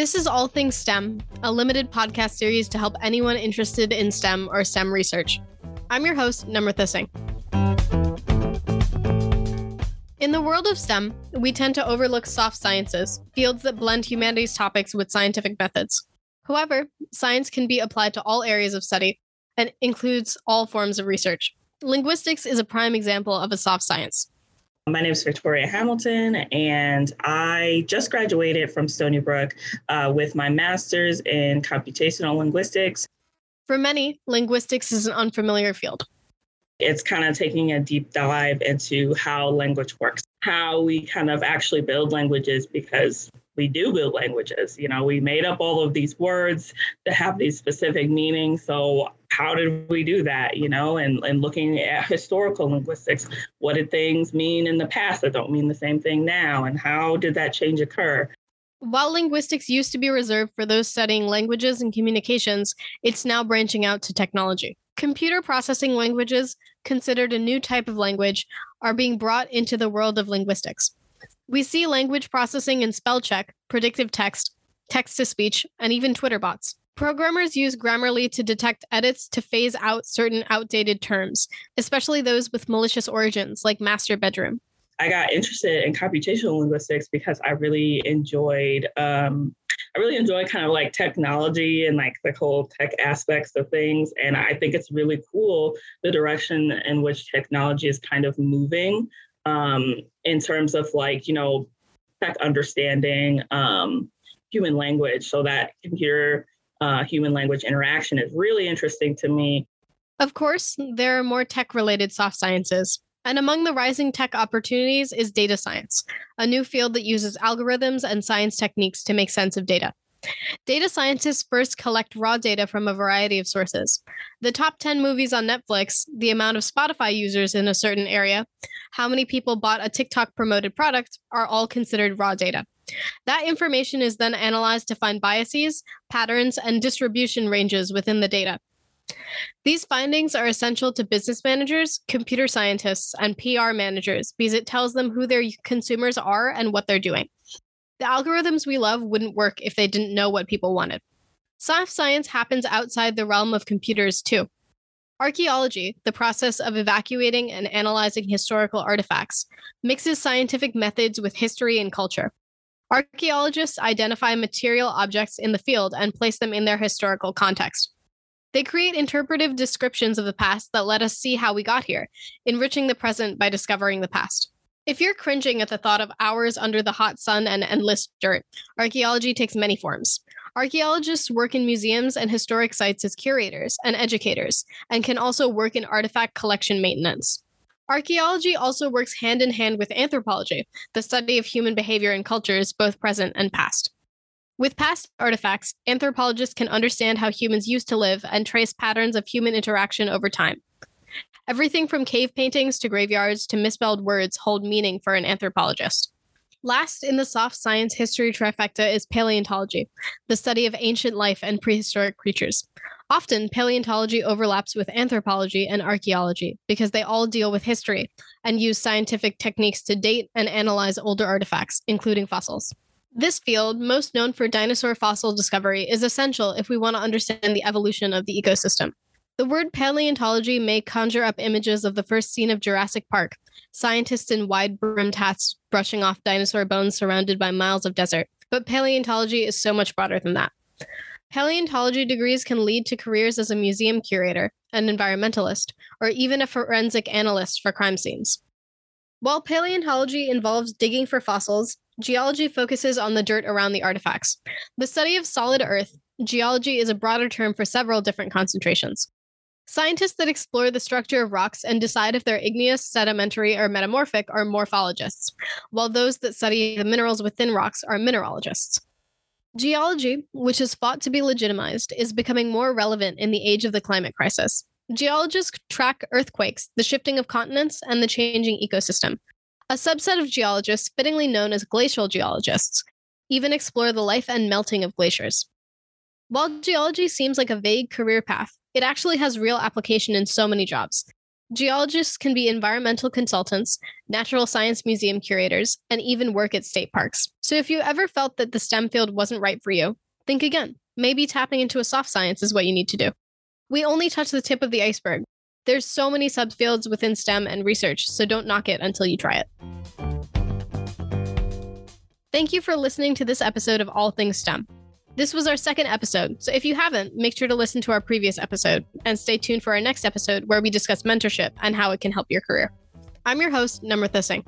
This is All Things STEM, a limited podcast series to help anyone interested in STEM or STEM research. I'm your host, Namrata Singh. In the world of STEM, we tend to overlook soft sciences, fields that blend humanities topics with scientific methods. However, science can be applied to all areas of study and includes all forms of research. Linguistics is a prime example of a soft science. My name is Victoria Hamilton, and I just graduated from Stony Brook uh, with my master's in computational linguistics. For many, linguistics is an unfamiliar field. It's kind of taking a deep dive into how language works, how we kind of actually build languages because we do build languages. You know, we made up all of these words that have these specific meanings. So how did we do that? You know, and, and looking at historical linguistics, what did things mean in the past that don't mean the same thing now? And how did that change occur? While linguistics used to be reserved for those studying languages and communications, it's now branching out to technology. Computer processing languages, considered a new type of language, are being brought into the world of linguistics. We see language processing in spell check, predictive text, text to speech, and even Twitter bots. Programmers use Grammarly to detect edits to phase out certain outdated terms, especially those with malicious origins, like master bedroom. I got interested in computational linguistics because I really enjoyed um, I really enjoy kind of like technology and like the whole tech aspects of things. And I think it's really cool the direction in which technology is kind of moving um, in terms of like, you know, tech understanding um, human language. So that computer uh, human language interaction is really interesting to me. Of course, there are more tech related soft sciences. And among the rising tech opportunities is data science, a new field that uses algorithms and science techniques to make sense of data. Data scientists first collect raw data from a variety of sources. The top 10 movies on Netflix, the amount of Spotify users in a certain area, how many people bought a TikTok promoted product are all considered raw data. That information is then analyzed to find biases, patterns, and distribution ranges within the data. These findings are essential to business managers, computer scientists, and PR managers because it tells them who their consumers are and what they're doing. The algorithms we love wouldn't work if they didn't know what people wanted. Soft science happens outside the realm of computers, too. Archaeology, the process of evacuating and analyzing historical artifacts, mixes scientific methods with history and culture. Archaeologists identify material objects in the field and place them in their historical context. They create interpretive descriptions of the past that let us see how we got here, enriching the present by discovering the past. If you're cringing at the thought of hours under the hot sun and endless dirt, archaeology takes many forms. Archaeologists work in museums and historic sites as curators and educators, and can also work in artifact collection maintenance. Archaeology also works hand in hand with anthropology, the study of human behavior and cultures, both present and past. With past artifacts, anthropologists can understand how humans used to live and trace patterns of human interaction over time. Everything from cave paintings to graveyards to misspelled words hold meaning for an anthropologist. Last in the soft science history trifecta is paleontology, the study of ancient life and prehistoric creatures. Often, paleontology overlaps with anthropology and archaeology because they all deal with history and use scientific techniques to date and analyze older artifacts, including fossils. This field, most known for dinosaur fossil discovery, is essential if we want to understand the evolution of the ecosystem. The word paleontology may conjure up images of the first scene of Jurassic Park scientists in wide brimmed hats brushing off dinosaur bones surrounded by miles of desert. But paleontology is so much broader than that. Paleontology degrees can lead to careers as a museum curator, an environmentalist, or even a forensic analyst for crime scenes. While paleontology involves digging for fossils, geology focuses on the dirt around the artifacts. The study of solid earth, geology is a broader term for several different concentrations. Scientists that explore the structure of rocks and decide if they're igneous, sedimentary, or metamorphic are morphologists, while those that study the minerals within rocks are mineralogists. Geology, which is thought to be legitimized, is becoming more relevant in the age of the climate crisis. Geologists track earthquakes, the shifting of continents, and the changing ecosystem. A subset of geologists, fittingly known as glacial geologists, even explore the life and melting of glaciers. While geology seems like a vague career path, it actually has real application in so many jobs. Geologists can be environmental consultants, natural science museum curators, and even work at state parks. So if you ever felt that the STEM field wasn't right for you, think again. Maybe tapping into a soft science is what you need to do. We only touch the tip of the iceberg. There's so many subfields within STEM and research, so don't knock it until you try it. Thank you for listening to this episode of All Things STEM. This was our second episode, so if you haven't, make sure to listen to our previous episode and stay tuned for our next episode where we discuss mentorship and how it can help your career. I'm your host, Namrata Singh.